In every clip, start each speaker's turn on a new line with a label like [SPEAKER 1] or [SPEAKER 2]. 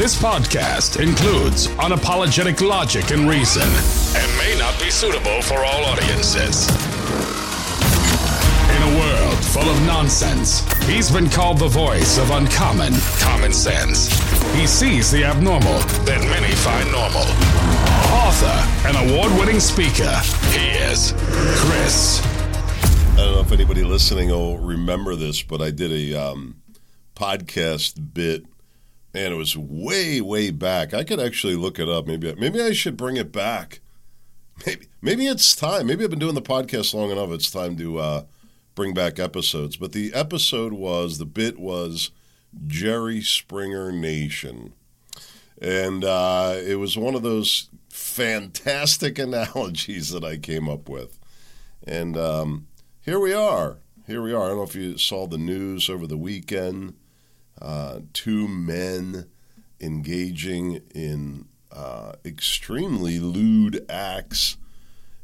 [SPEAKER 1] This podcast includes unapologetic logic and reason and may not be suitable for all audiences. In a world full of nonsense, he's been called the voice of uncommon common sense. He sees the abnormal that many find normal. Author and award winning speaker, he is Chris.
[SPEAKER 2] I don't know if anybody listening will remember this, but I did a um, podcast bit, and it was way, way back. I could actually look it up. Maybe, maybe I should bring it back. Maybe, maybe it's time. Maybe I've been doing the podcast long enough. It's time to uh, bring back episodes. But the episode was the bit was Jerry Springer Nation, and uh, it was one of those fantastic analogies that I came up with, and. Um, here we are. Here we are. I don't know if you saw the news over the weekend. Uh, two men engaging in uh, extremely lewd acts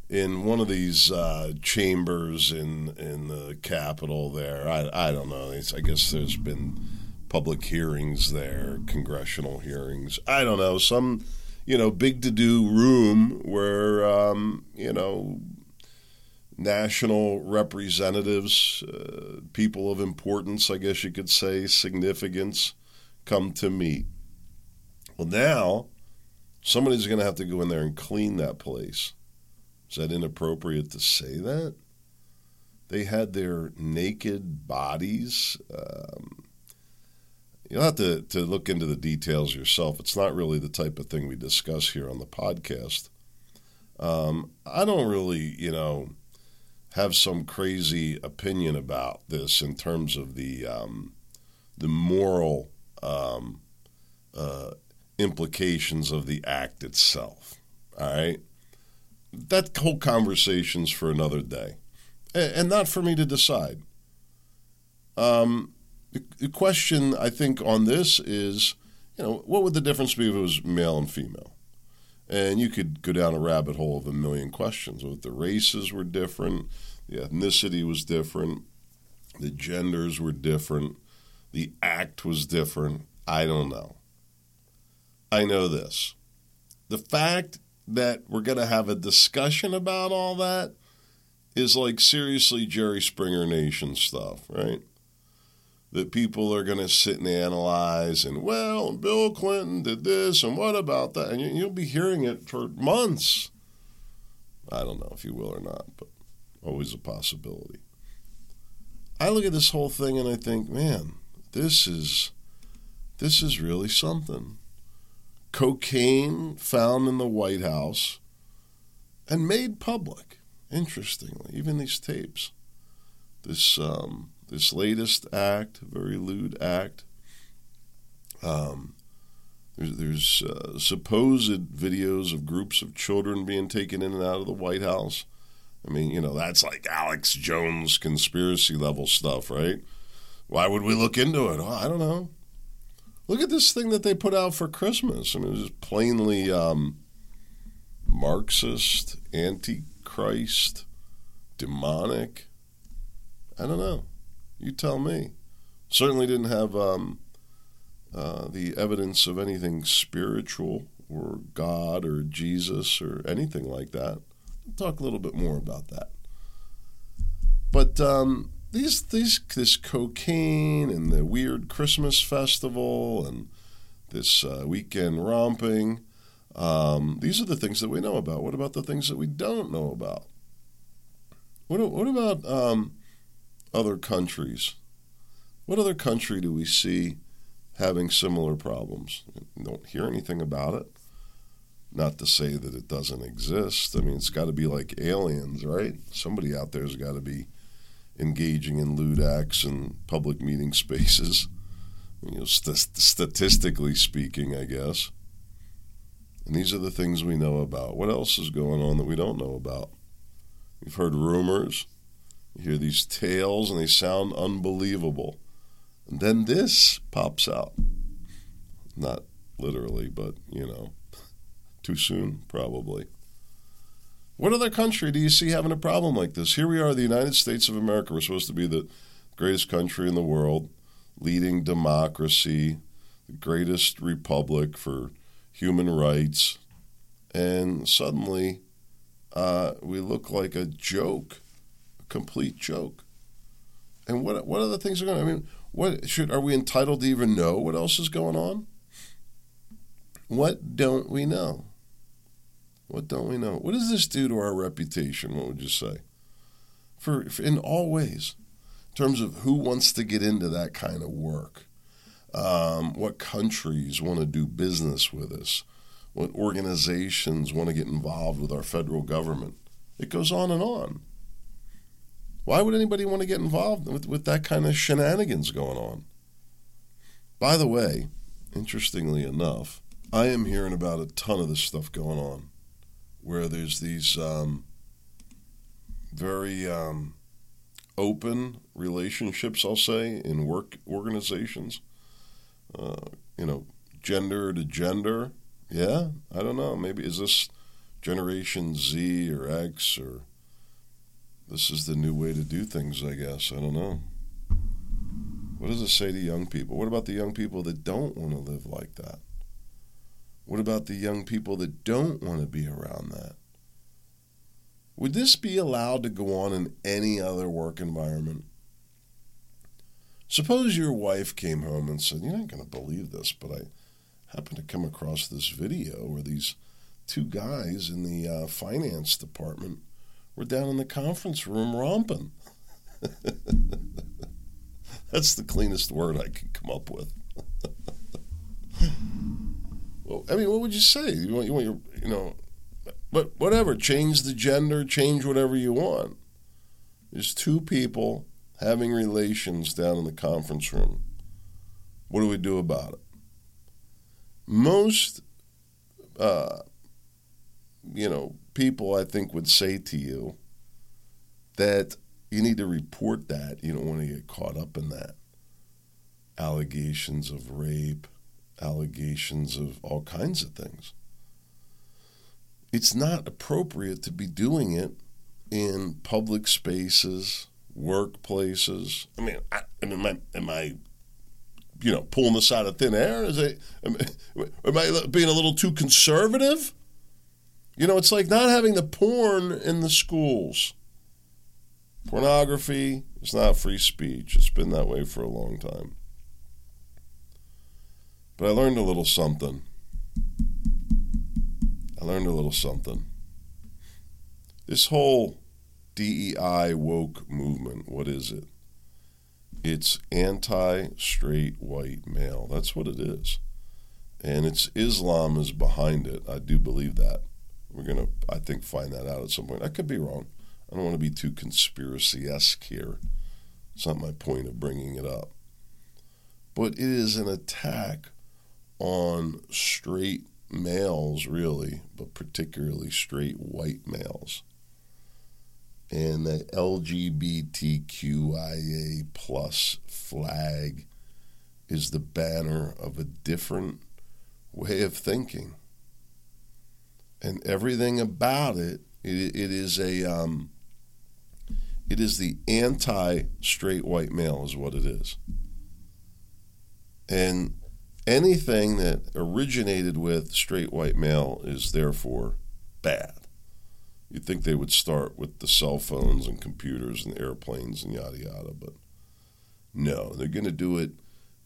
[SPEAKER 2] in one of these uh, chambers in in the Capitol. There, I I don't know. It's, I guess there's been public hearings there, congressional hearings. I don't know some you know big to do room where um, you know national representatives, uh, people of importance, I guess you could say, significance, come to meet. Well, now somebody's going to have to go in there and clean that place. Is that inappropriate to say that? They had their naked bodies. Um, you'll have to, to look into the details yourself. It's not really the type of thing we discuss here on the podcast. Um, I don't really, you know, have some crazy opinion about this in terms of the um, the moral um, uh, implications of the act itself. All right, that whole conversation's for another day, and not for me to decide. Um, the, question I think on this is, you know, what would the difference be if it was male and female? And you could go down a rabbit hole of a million questions. What if the races were different, the ethnicity was different, the genders were different, the act was different. I don't know. I know this. The fact that we're going to have a discussion about all that is like seriously Jerry Springer Nation stuff, right? That people are going to sit and analyze, and well, Bill Clinton did this, and what about that? And you'll be hearing it for months. I don't know if you will or not, but always a possibility. I look at this whole thing and I think, man, this is this is really something. Cocaine found in the White House and made public. Interestingly, even these tapes. This um, this latest act, very lewd act. Um, there's, there's uh, supposed videos of groups of children being taken in and out of the White House. I mean, you know, that's like Alex Jones conspiracy level stuff, right? Why would we look into it? Oh, I don't know. Look at this thing that they put out for Christmas. I mean, it was plainly um, Marxist, antichrist, demonic. I don't know. You tell me. Certainly didn't have um, uh, the evidence of anything spiritual or God or Jesus or anything like that. Talk a little bit more about that. But um, these these this cocaine and the weird Christmas festival and this uh, weekend romping. Um, these are the things that we know about. What about the things that we don't know about? What, what about um, other countries? What other country do we see having similar problems? don't hear anything about it. Not to say that it doesn't exist. I mean, it's got to be like aliens, right? Somebody out there's got to be engaging in lewd acts in public meeting spaces. You know, st- statistically speaking, I guess. And these are the things we know about. What else is going on that we don't know about? We've heard rumors. You hear these tales, and they sound unbelievable. And then this pops out. Not literally, but, you know. Too soon, probably. What other country do you see having a problem like this? Here we are, the United States of America. We're supposed to be the greatest country in the world, leading democracy, the greatest republic for human rights, and suddenly uh, we look like a joke, a complete joke. And what what other things are going? I mean, what should are we entitled to even know what else is going on? What don't we know? What don't we know? What does this do to our reputation? What would you say? For, for in all ways, in terms of who wants to get into that kind of work, um, what countries want to do business with us, what organizations want to get involved with our federal government. It goes on and on. Why would anybody want to get involved with, with that kind of shenanigans going on? By the way, interestingly enough, I am hearing about a ton of this stuff going on where there's these um, very um, open relationships, I'll say, in work organizations. Uh, you know, gender to gender. Yeah, I don't know. Maybe is this Generation Z or X or this is the new way to do things, I guess. I don't know. What does it say to young people? What about the young people that don't want to live like that? What about the young people that don't want to be around that? Would this be allowed to go on in any other work environment? Suppose your wife came home and said, You're not going to believe this, but I happened to come across this video where these two guys in the uh, finance department were down in the conference room romping. That's the cleanest word I could come up with. Well, I mean, what would you say? You want, you want your, you know, but whatever. Change the gender, change whatever you want. There's two people having relations down in the conference room. What do we do about it? Most, uh, you know, people I think would say to you that you need to report that. You don't want to get caught up in that. Allegations of rape, allegations of all kinds of things. It's not appropriate to be doing it in public spaces, workplaces. I mean, I, I mean, am I, am I, you know, pulling this out of thin air? Is it, am, am I being a little too conservative? You know, it's like not having the porn in the schools. Pornography is not free speech. It's been that way for a long time. But I learned a little something. I learned a little something. This whole DEI woke movement, what is it? It's anti straight white male. That's what it is. And it's Islam is behind it. I do believe that. We're going to, I think, find that out at some point. I could be wrong. I don't want to be too conspiracy esque here. It's not my point of bringing it up. But it is an attack on straight males, really, but particularly straight white males. And the LGBTQIA plus flag is the banner of a different way of thinking. And everything about it, it, it is a, um, it is the anti-straight white male, is what it is. And anything that originated with straight white male is therefore bad. You'd think they would start with the cell phones and computers and airplanes and yada yada, but no, they're going to do it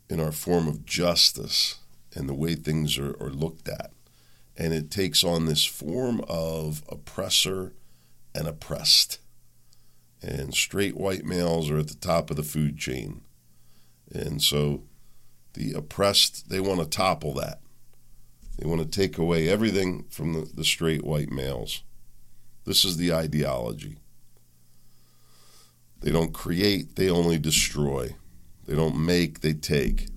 [SPEAKER 2] in our form of justice and the way things are, are looked at. And it takes on this form of oppressor and oppressed. And straight white males are at the top of the food chain. And so the oppressed, they want to topple that. They want to take away everything from the, the straight white males. This is the ideology. They don't create, they only destroy. They don't make, they take.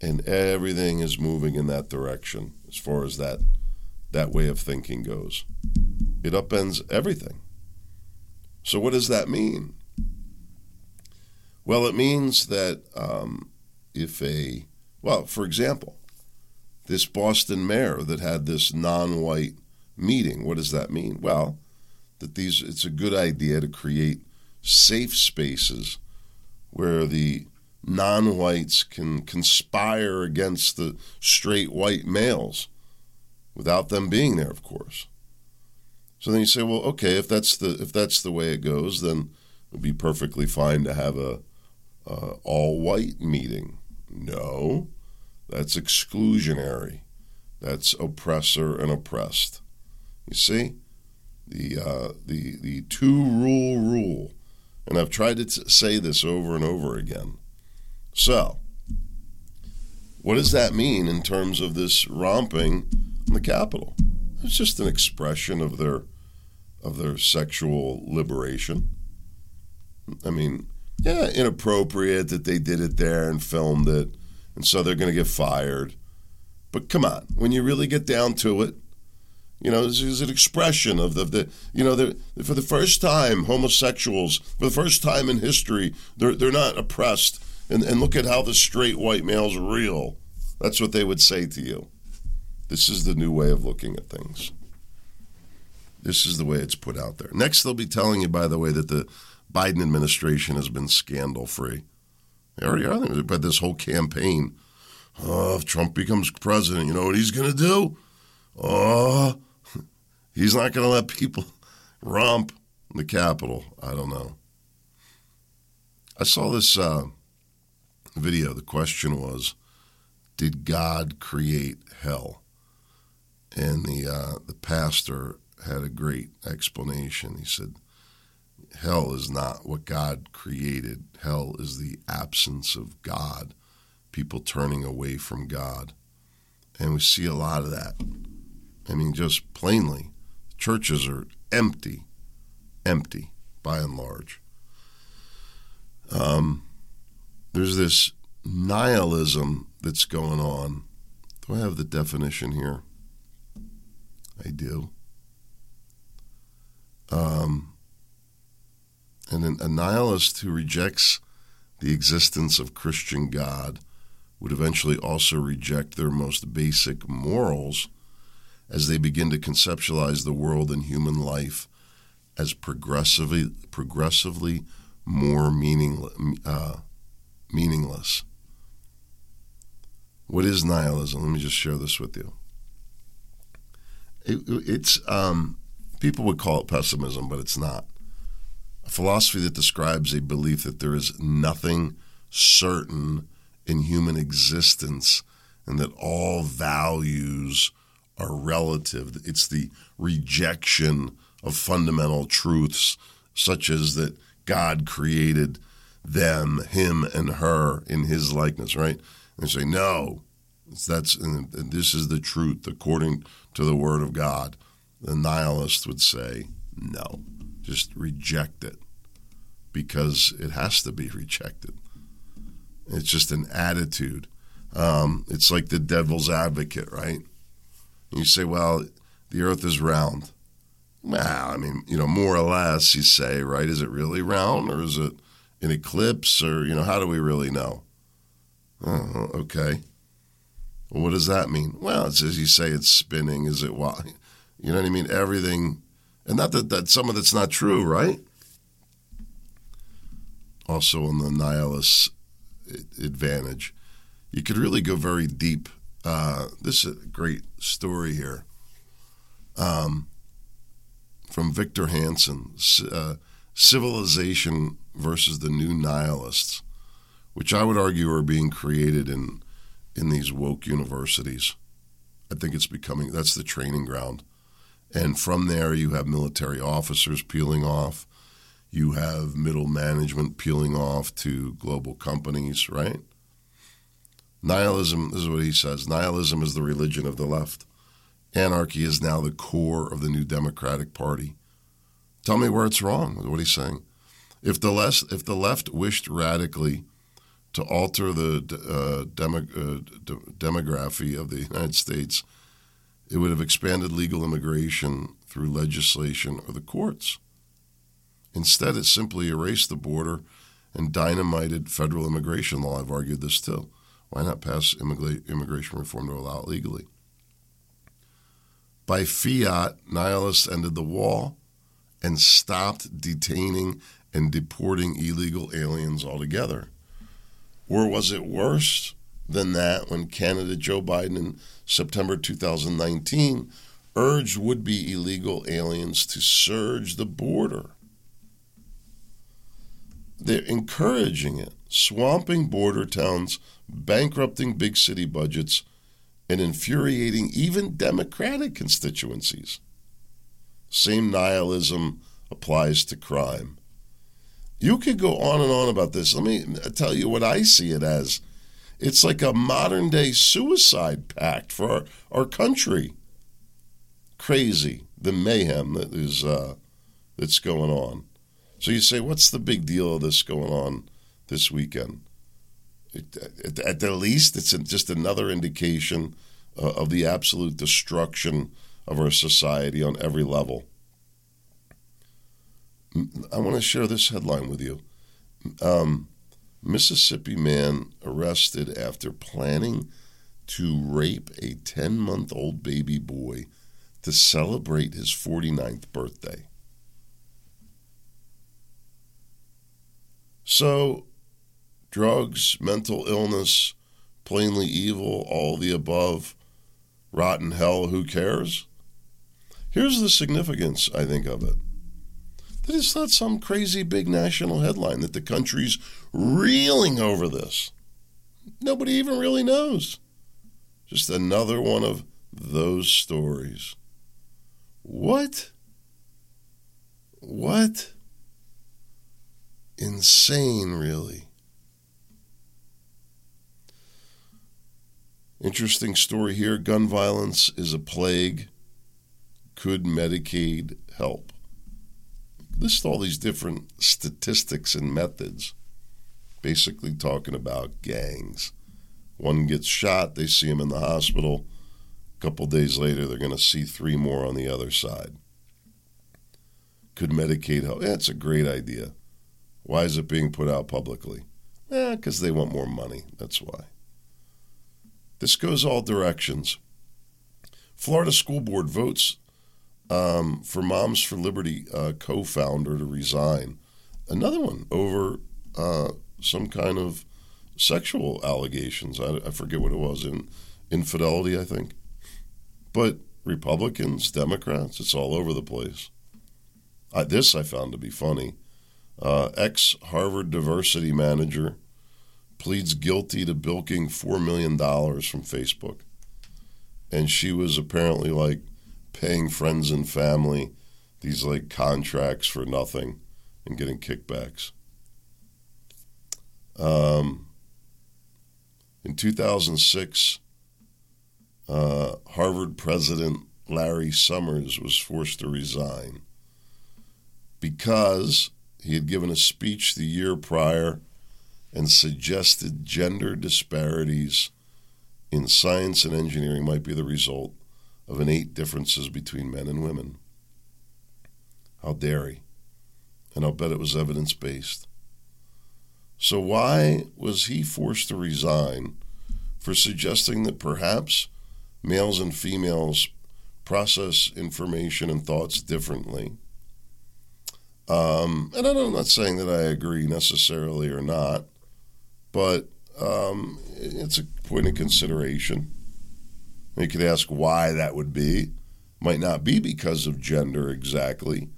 [SPEAKER 2] And everything is moving in that direction as far as that that way of thinking goes. It upends everything. So what does that mean? Well, it means that um, if a, well, for example, this Boston mayor that had this non white meeting, what does that mean? Well, that these, it's a good idea to create safe spaces where the non whites can conspire against the straight white males without them being there, of course. So then you say, well, okay, if that's the if that's the way it goes, then it would be perfectly fine to have a, all white meeting. No, that's exclusionary. That's oppressor and oppressed. You see, the uh, the the two rule rule, and I've tried to t- say this over and over again. So, what does that mean in terms of this romping in the Capitol? It's just an expression of their of their sexual liberation. I mean, yeah, inappropriate that they did it there and filmed it, and so they're going to get fired. But come on, when you really get down to it, you know, this is an expression of the, the you know, the, for the first time, homosexuals, for the first time in history, they're, they're not oppressed. And, and look at how the straight white male's are real. That's what they would say to you. This is the new way of looking at things. This is the way it's put out there. Next, they'll be telling you, by the way, that the Biden administration has been scandal free. They already are. But this whole campaign, oh, if Trump becomes president, you know what he's going to do? Oh, he's not going to let people romp the Capitol. I don't know. I saw this uh, video. The question was, did God create hell? And the uh, the pastor had a great explanation. He said, Hell is not what God created, hell is the absence of God, people turning away from God. And we see a lot of that. I mean, just plainly, churches are empty, empty by and large. Um, there's this nihilism that's going on. Do I have the definition here? I do. Um, and a nihilist who rejects the existence of Christian God would eventually also reject their most basic morals as they begin to conceptualize the world and human life as progressively, progressively more meaningless. Uh, meaningless. What is nihilism? Let me just share this with you. It, it's um, people would call it pessimism, but it's not. A philosophy that describes a belief that there is nothing certain in human existence and that all values are relative. It's the rejection of fundamental truths, such as that God created them, him, and her in his likeness, right? And say, no, that's and this is the truth according to the word of God. The nihilist would say, no, just reject it because it has to be rejected. It's just an attitude. Um, it's like the devil's advocate, right? You say, well, the earth is round. Well, I mean, you know, more or less, you say, right? Is it really round or is it an eclipse or, you know, how do we really know? Oh, okay. Well, what does that mean? Well, it's as you say, it's spinning. Is it why? You know what I mean? Everything, and not that, that some of it's not true, right? Also, on the nihilist advantage, you could really go very deep. Uh, this is a great story here um, from Victor Hanson, uh, Civilization versus the New Nihilists, which I would argue are being created in, in these woke universities. I think it's becoming that's the training ground. And from there, you have military officers peeling off. You have middle management peeling off to global companies, right? Nihilism, this is what he says nihilism is the religion of the left. Anarchy is now the core of the new Democratic Party. Tell me where it's wrong what he's saying. If the, less, if the left wished radically to alter the uh, uh, de- demography of the United States, it would have expanded legal immigration through legislation or the courts. Instead, it simply erased the border and dynamited federal immigration law. I've argued this too. Why not pass immigration reform to allow it legally? By fiat, nihilists ended the wall and stopped detaining and deporting illegal aliens altogether. Or was it worse than that when candidate Joe Biden in September 2019 urged would be illegal aliens to surge the border? They're encouraging it, swamping border towns, bankrupting big city budgets, and infuriating even Democratic constituencies. Same nihilism applies to crime. You could go on and on about this. Let me tell you what I see it as. It's like a modern day suicide pact for our, our country. Crazy, the mayhem that is uh, that's going on. So you say, what's the big deal of this going on this weekend? It, at, the least, it's just another indication uh, of the absolute destruction of our society on every level. I want to share this headline with you. Um, Mississippi man arrested after planning to rape a 10 month old baby boy to celebrate his 49th birthday. So, drugs, mental illness, plainly evil, all the above, rotten hell, who cares? Here's the significance, I think, of it. That it's not some crazy big national headline that the country's reeling over this. Nobody even really knows. Just another one of those stories. What? What? insane, really. Interesting story here gun violence is a plague. Could Medicaid help? List all these different statistics and methods, basically talking about gangs. One gets shot, they see him in the hospital. A couple days later, they're going to see three more on the other side. Could Medicaid help? Yeah, it's a great idea. Why is it being put out publicly? Eh, because they want more money. That's why. This goes all directions. Florida School Board votes um, for Moms for Liberty uh, co founder to resign. Another one over uh, some kind of sexual allegations. I, I forget what it was, in infidelity, I think. But Republicans, Democrats, it's all over the place. Uh, this I found to be funny. Uh, Ex Harvard diversity manager pleads guilty to bilking $4 million from Facebook. And she was apparently like paying friends and family these like contracts for nothing and getting kickbacks. Um, in 2006, uh, Harvard president Larry Summers was forced to resign because he had given a speech the year prior and suggested gender disparities in science and engineering might be the result of innate differences between men and women. How dare he? And I'll bet it was evidence based. So, why was he forced to resign for suggesting that perhaps males and females process information and thoughts differently? Um, and I'm not saying that I agree necessarily or not, but um, it's a point of consideration. You could ask why that would be. Might not be because of gender exactly,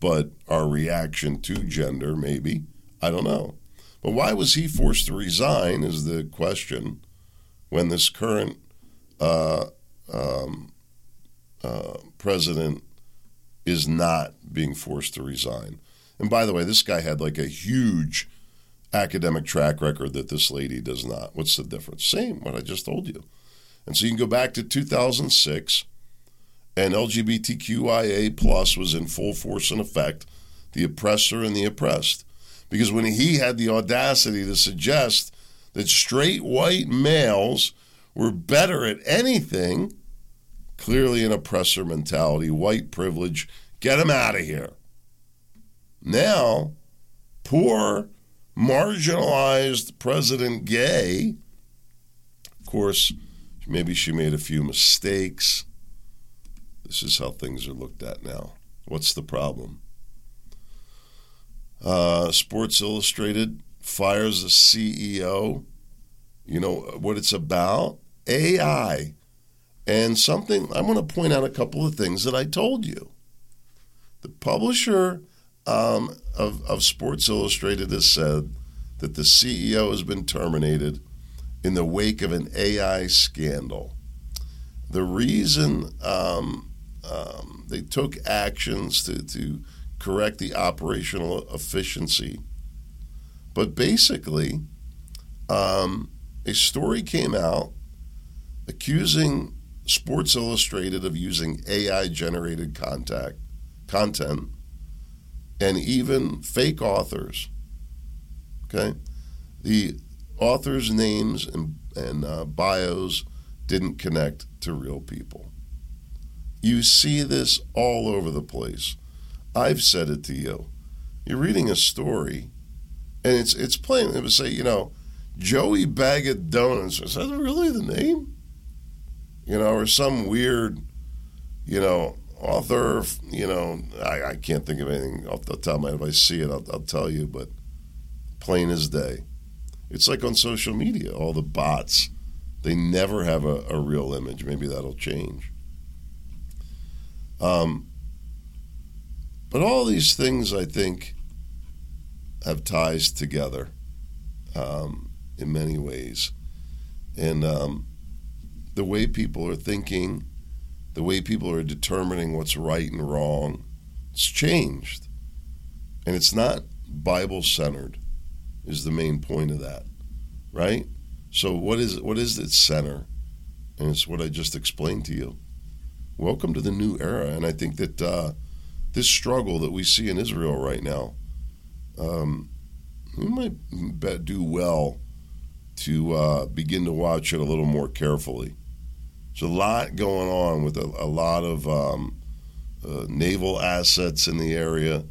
[SPEAKER 2] but our reaction to gender, maybe. I don't know. But why was he forced to resign is the question when this current uh, um, uh, president is not being forced to resign. And by the way, this guy had like a huge academic track record that this lady does not. What's the difference? Same, what I just told you. And so you can go back to 2006, and LGBTQIA plus was in full force and effect, the oppressor and the oppressed. Because when he had the audacity to suggest that straight white males were better at anything Clearly an oppressor mentality, white privilege. Get him out of here. Now, poor, marginalized President Gay, of course, maybe she made a few mistakes. This is how things are looked at now. What's the problem? Uh, Sports Illustrated fires a CEO You know what it's about? AI. And something, I want to point out a couple of things that I told you. The publisher um, of, of Sports Illustrated has said that the CEO has been terminated in the wake of an AI scandal. The reason um, um, they took actions to, to correct the operational efficiency, but basically, um, a story came out accusing Sports Illustrated of using AI generated contact, content and even fake authors. Okay? The authors' names and, and uh, bios didn't connect to real people. You see this all over the place. I've said it to you. You're reading a story, and it's it's plain. It would say, you know, Joey Bag of Donuts. Is that really the name? You know, or some weird, you know, author. You know, I, I can't think of anything off the top of my head. If I see it, I'll, I'll tell you. But plain as day. It's like on social media, all the bots. They never have a, a real image. Maybe that'll change. Um, but all these things, I think, have ties together um, in many ways. And um, the way people are thinking, the way people are determining what's right and wrong, it's changed. And it's not Bible centered, is the main point of that, right? So, what is, what is its center? And it's what I just explained to you. Welcome to the new era. And I think that. Uh, this struggle that we see in Israel right now, um, we might do well to uh, begin to watch it a little more carefully. There's a lot going on with a, a lot of um, uh, naval assets in the area,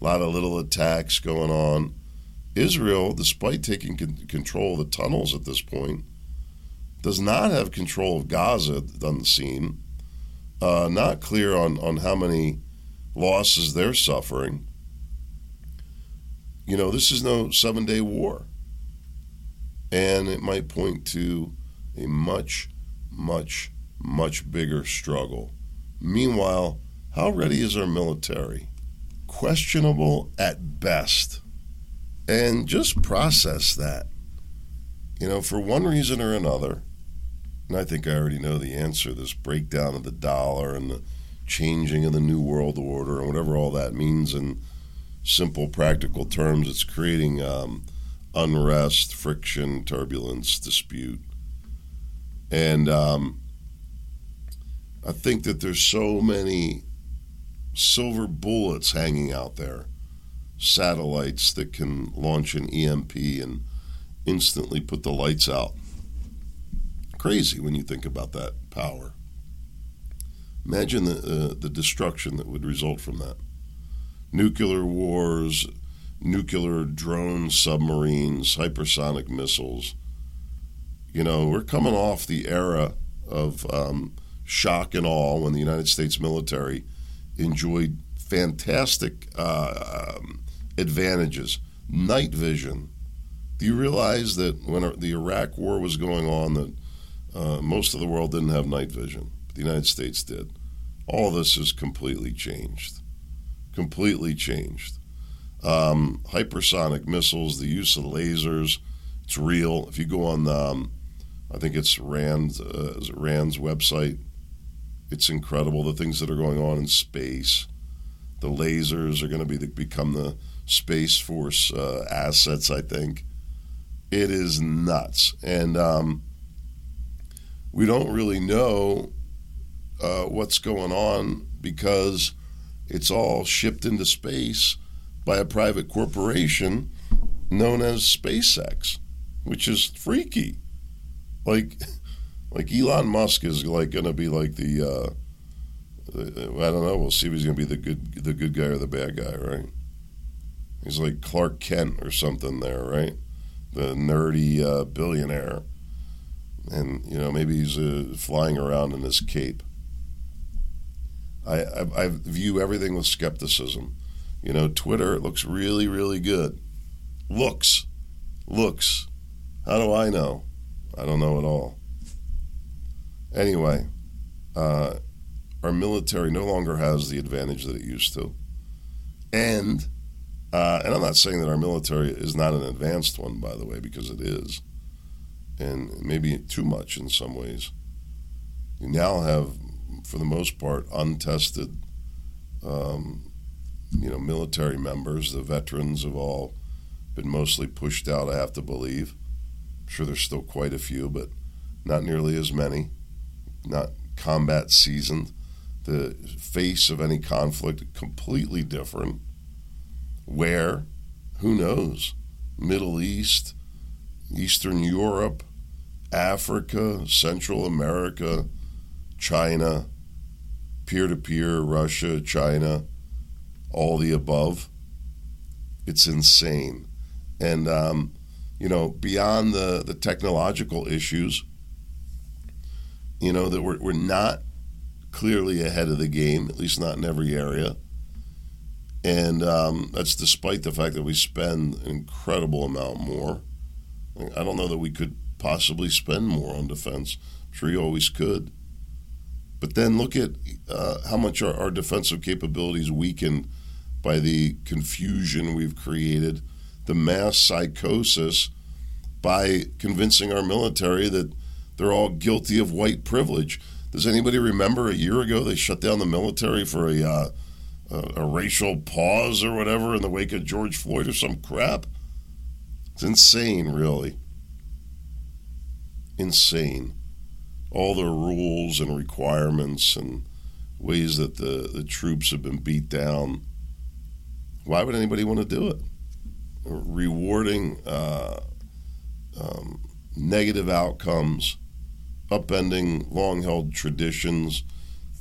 [SPEAKER 2] a lot of little attacks going on. Israel, despite taking con- control of the tunnels at this point, does not have control of Gaza on the scene. Uh, not clear on, on how many losses they're suffering. You know, this is no seven day war. And it might point to a much, much, much bigger struggle. Meanwhile, how ready is our military? Questionable at best. And just process that. You know, for one reason or another, and I think I already know the answer this breakdown of the dollar and the changing of the new world order and whatever all that means in simple, practical terms. It's creating um, unrest, friction, turbulence, dispute. And um, I think that there's so many silver bullets hanging out there, satellites that can launch an EMP and instantly put the lights out. Crazy when you think about that power. Imagine the, uh, the destruction that would result from that. Nuclear wars, nuclear drones, submarines, hypersonic missiles. You know, we're coming off the era of um, shock and awe when the United States military enjoyed fantastic uh, um, advantages. Night vision. Do you realize that when the Iraq War was going on, that uh, most of the world didn't have night vision? The United States did. All this is completely changed. Completely changed. Um, hypersonic missiles, the use of lasers, it's real. If you go on, um, I think it's Rand, uh, it Rand's website, it's incredible the things that are going on in space. The lasers are going to be the, become the Space Force uh, assets, I think. It is nuts. And um, we don't really know uh, what's going on because it's all shipped into space by a private corporation known as SpaceX, which is freaky. Like, like Elon Musk is like going to be like the, uh, I don't know. We'll see if he's going to be the good the good guy or the bad guy, right? He's like Clark Kent or something there, right? The nerdy uh, billionaire, and you know maybe he's uh, flying around in his cape. I, I, I view everything with skepticism. You know, Twitter looks really, really good. Looks, looks. How do I know? I don't know at all. Anyway, uh, our military no longer has the advantage that it used to. And uh, and I'm not saying that our military is not an advanced one, by the way, because it is, and maybe too much in some ways. You now have, for the most part, untested, um, you know, military members. The veterans have all been mostly pushed out. I have to believe. I'm sure there's still quite a few, but not nearly as many. Not combat seasoned. The face of any conflict completely different where? Who knows? Middle East, Eastern Europe, Africa, Central America, China, peer to peer, Russia, China, all the above. It's insane. And, um, you know, beyond the, the technological issues, you know, that we're, we're not clearly ahead of the game, at least not in every area. And um, that's despite the fact that we spend an incredible amount more. I don't know that we could possibly spend more on defense. I'm sure you always could. But then look at uh, how much our, our defensive capabilities weakened by the confusion we've created, the mass psychosis by convincing our military that they're all guilty of white privilege. Does anybody remember a year ago they shut down the military for a uh, a, a racial pause or whatever in the wake of George Floyd or some crap. It's insane, really. Insane. All the rules and requirements and ways that the, the troops have been beat down. Why would anybody want to do it? Rewarding uh, um, negative outcomes, upending long held traditions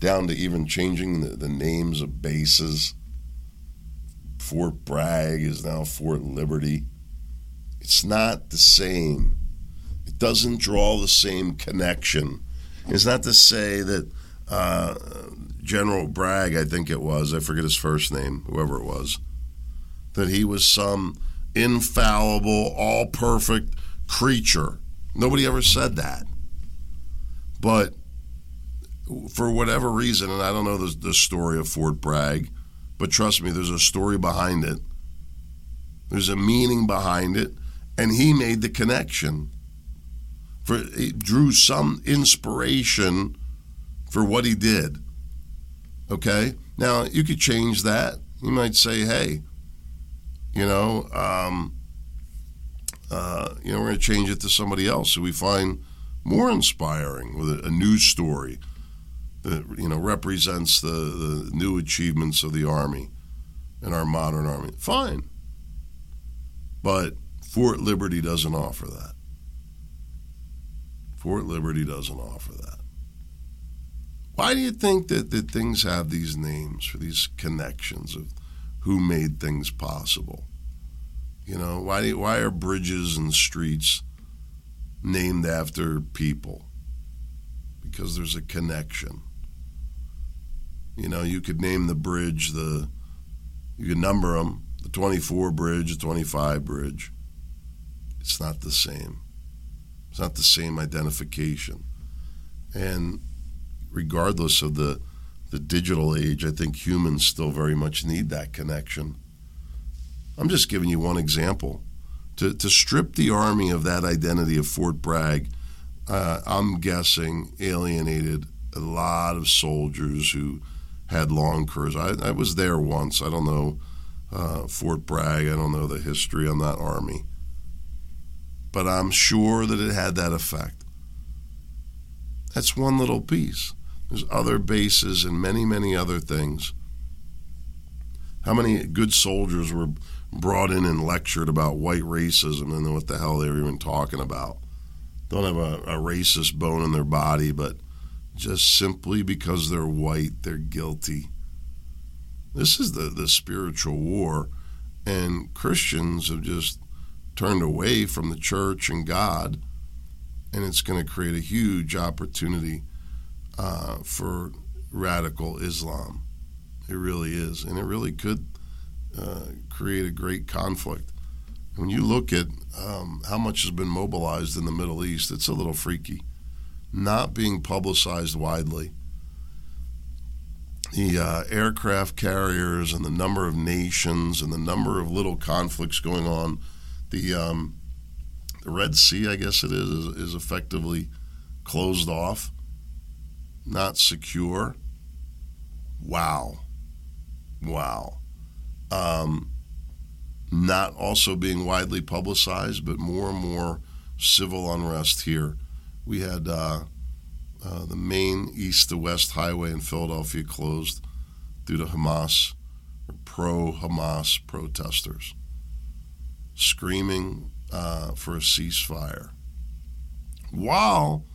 [SPEAKER 2] down to even changing the, the names of bases. Fort Bragg is now Fort Liberty. It's not the same. It doesn't draw the same connection. It's not to say that uh, General Bragg, I think it was, I forget his first name, whoever it was, that he was some infallible, all perfect creature. Nobody ever said that. But for whatever reason, and I don't know the, the story of Fort Bragg, but trust me, there's a story behind it. There's a meaning behind it, and he made the connection. For he drew some inspiration for what he did. Okay, now you could change that. You might say, "Hey, you know, um, uh, you know, we're going to change it to somebody else who we find more inspiring with a, a news story." You know represents the, the new achievements of the army and our modern army. Fine, but Fort Liberty doesn't offer that. Fort Liberty doesn't offer that. Why do you think that, that things have these names for these connections of who made things possible? You know, why, do, why are bridges and streets named after people? Because there's a connection. You know, you could name the bridge the, you could number them, the 24 bridge, the 25 bridge. It's not the same. It's not the same identification. And regardless of the, the digital age, I think humans still very much need that connection. I'm just giving you one example. To, to strip the Army of that identity of Fort Bragg, uh, I'm guessing alienated a lot of soldiers who had long careers. I, I was there once. I don't know uh, Fort Bragg. I don't know the history. on that Army. But I'm sure that it had that effect. That's one little piece. There's other bases and many, many other things. How many good soldiers were brought in and lectured about white racism and what the hell they were even talking about? Don't have a, a racist bone in their body, but just simply because they're white, they're guilty. This is the, the spiritual war, and Christians have just turned away from the church and God, and it's going to create a huge opportunity uh, for radical Islam. It really is, and it really could uh, create a great conflict. When you look at um, how much has been mobilized in the Middle East, it's a little freaky. Not being publicized widely. The uh, aircraft carriers and the number of nations and the number of little conflicts going on. The um, the Red Sea, I guess it is, is, is effectively closed off, not secure. Wow. Wow. Um, not also being widely publicized, but more and more civil unrest here. We had uh, uh, the main east to west highway in Philadelphia closed due to Hamas, pro Hamas protesters screaming uh, for a ceasefire. While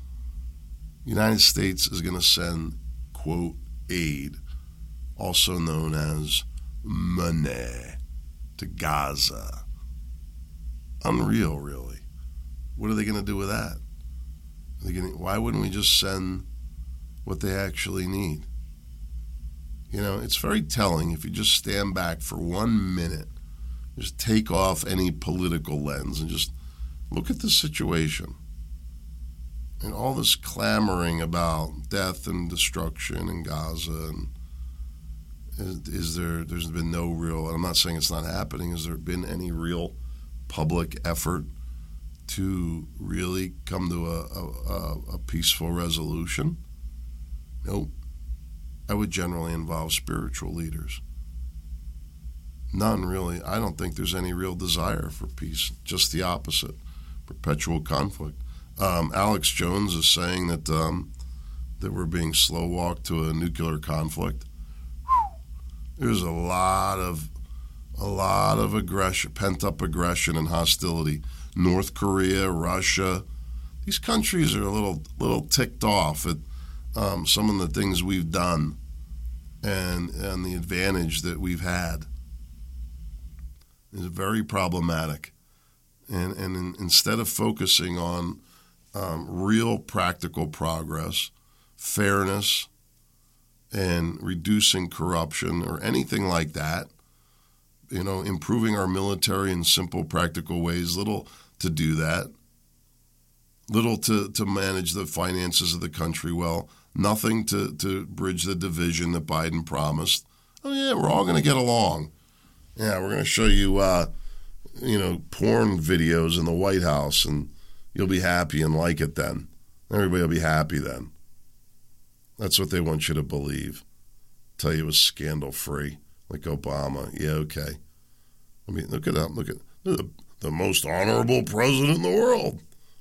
[SPEAKER 2] the United States is going to send, quote, aid, also known as money to Gaza. Unreal, really. What are they going to do with that? Why wouldn't we just send what they actually need? You know, it's very telling if you just stand back for one minute, just take off any political lens and just look at the situation. And all this clamoring about death and destruction in Gaza and is, is, there? There's been no real. I'm not saying it's not happening. Has there been any real public effort to really come to a, a, a peaceful resolution? Nope. I would generally involve spiritual leaders. None really. I don't think there's any real desire for peace. Just the opposite, perpetual conflict. Um, Alex Jones is saying that um, that we're being slow walked to a nuclear conflict. There's a lot of a lot of aggression, pent up aggression and hostility. North Korea, Russia, these countries are a little little ticked off at um, some of the things we've done and and the advantage that we've had is very problematic. And and in, instead of focusing on um, real practical progress, fairness, and reducing corruption or anything like that. You know, improving our military in simple, practical ways, little to do that, little to, to manage the finances of the country well, nothing to, to bridge the division that Biden promised. Oh, yeah, we're all going to get along. Yeah, we're going to show you, uh, you know, porn videos in the White House, and you'll be happy and like it then. Everybody will be happy then. That's what they want you to believe. Tell you it was scandal free, like Obama. Yeah, okay. I mean, look at that. Look at the, most honorable president in the world.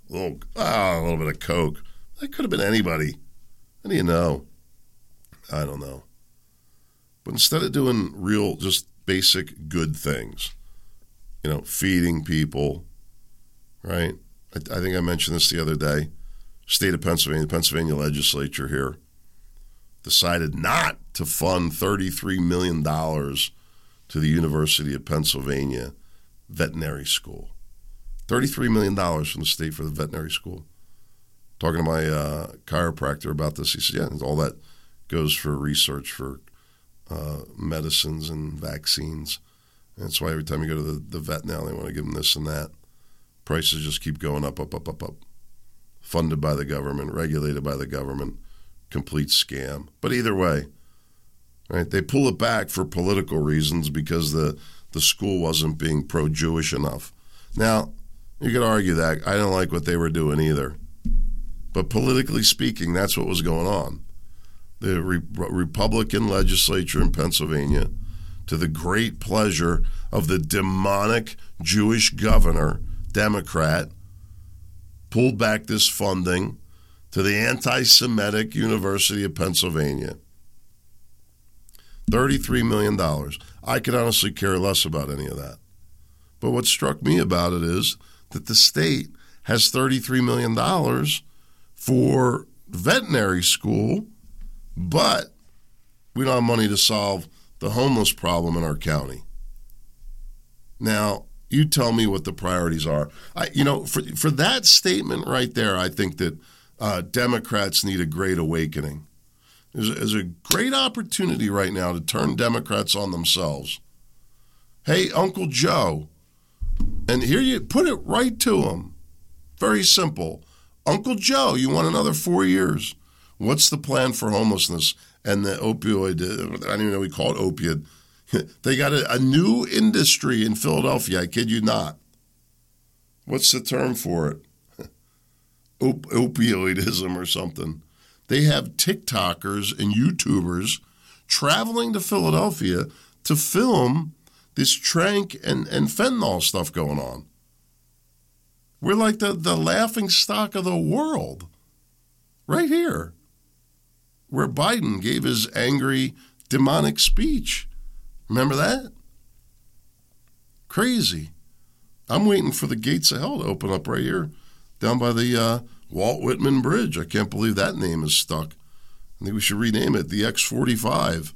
[SPEAKER 2] A little, ah, a little bit of coke. That could have been anybody. How do you know? I don't know. But instead of doing real, just basic good things, you know, feeding people, right? I, I think I mentioned this the other day. State of Pennsylvania, the Pennsylvania legislature here decided not to fund $33 million to the University of Pennsylvania veterinary school. $33 million from the state for the veterinary school. Talking to my uh, chiropractor about this, he said, yeah, all that goes for research for uh, medicines and vaccines. And that's why every time you go to the, the vet now, they want to give them this and that. Prices just keep going up, up, up, up, up. Funded by the government, regulated by the government complete scam. But either way, right? They pull it back for political reasons because the the school wasn't being pro-Jewish enough. Now, you could argue that I don't like what they were doing either. But politically speaking, that's what was going on. The Re- Republican legislature in Pennsylvania, to the great pleasure of the demonic Jewish governor, Democrat, pulled back this funding to the anti Semitic University of Pennsylvania. $33 million. I could honestly care less about any of that. But what struck me about it is that the state has $33 million for veterinary school, but we don't have money to solve the homeless problem in our county. Now, you tell me what the priorities are. I, you know, for, for that statement right there, I think that uh, Democrats need a great awakening. There's a, there's a great opportunity right now to turn Democrats on themselves. Hey, Uncle Joe, And here you put it right to him. Very simple. Uncle Joe, you want another four years. What's the plan for homelessness and the opioid? Uh, I don't even know we call it opiate. they got a, a new industry in Philadelphia. I kid you not. What's the term for it? Op- opioidism or something. They have TikTokers and YouTubers traveling to Philadelphia to film this trank and, and fentanyl stuff going on. We're like the, the laughing stock of the world. Right here. Where Biden gave his angry, demonic speech. Remember that? Crazy. I'm waiting for the gates of hell to open up right here, down by the uh, Walt Whitman Bridge. I can't believe that name is stuck. I think we should rename it the X45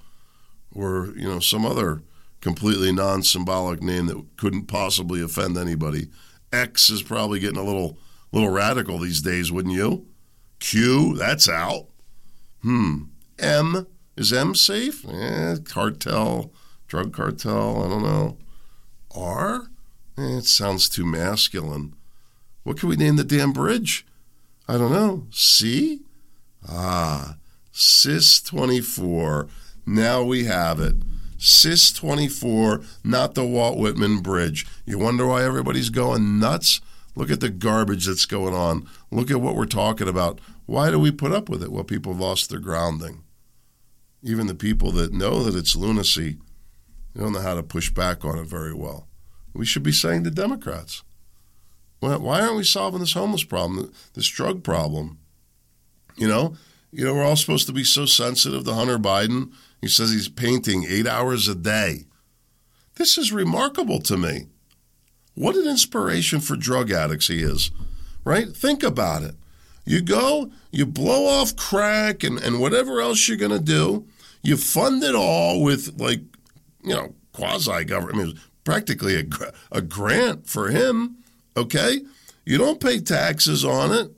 [SPEAKER 2] or, you know, some other completely non symbolic name that couldn't possibly offend anybody. X is probably getting a little little radical these days, wouldn't you? Q, that's out. Hmm. M, is M safe? Eh, cartel, drug cartel, I don't know. R? Eh, it sounds too masculine. What can we name the damn bridge? I don't know. C? Ah, Cis 24. Now we have it. Cis 24, not the Walt Whitman Bridge. You wonder why everybody's going nuts? Look at the garbage that's going on. Look at what we're talking about. Why do we put up with it? Well, people lost their grounding. Even the people that know that it's lunacy they don't know how to push back on it very well. We should be saying to Democrats, why aren't we solving this homeless problem, this drug problem? You know, you know, we're all supposed to be so sensitive to Hunter Biden. He says he's painting eight hours a day. This is remarkable to me. What an inspiration for drug addicts he is, right? Think about it. You go, you blow off crack and, and whatever else you're going to do. You fund it all with, like, you know, quasi government. I mean, practically a, a grant for him, okay? You don't pay taxes on it.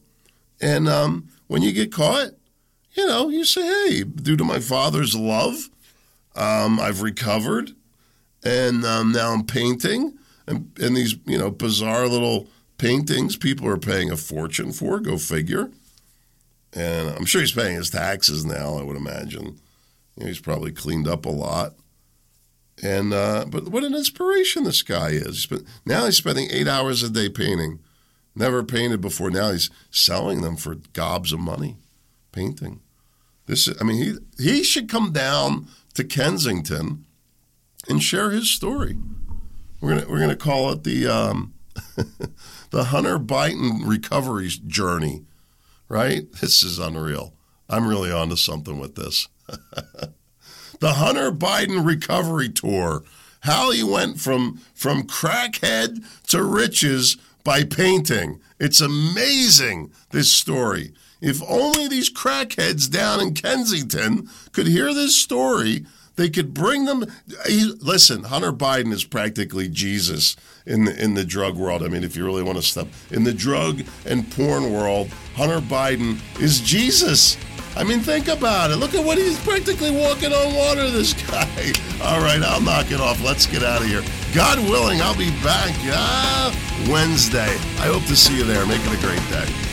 [SPEAKER 2] And um, when you get caught, you know, you say, hey, due to my father's love, um, I've recovered, and um, now I'm painting, and, and these, you know, bizarre little paintings people are paying a fortune for, go figure. And I'm sure he's paying his taxes now, I would imagine. You know, he's probably cleaned up a lot. And uh, but what an inspiration this guy is. He's now he's spending eight hours a day painting. Never painted before. Now he's selling them for gobs of money, painting. This, is I mean, he he should come down to Kensington and share his story. We're gonna we're gonna call it the um, the Hunter Biden recovery journey, right? This is unreal. I'm really onto something with this. the Hunter Biden recovery tour. How he went from from crackhead to riches by painting. It's amazing this story. If only these crackheads down in Kensington could hear this story, they could bring them. He, listen, Hunter Biden is practically Jesus in the, in the drug world. I mean, if you really want to step in the drug and porn world, Hunter Biden is Jesus. I mean, think about it. Look at what he's practically walking on water, this guy. All right, I'll knock it off. Let's get out of here. God willing, I'll be back uh, Wednesday. I hope to see you there. Make it a great day.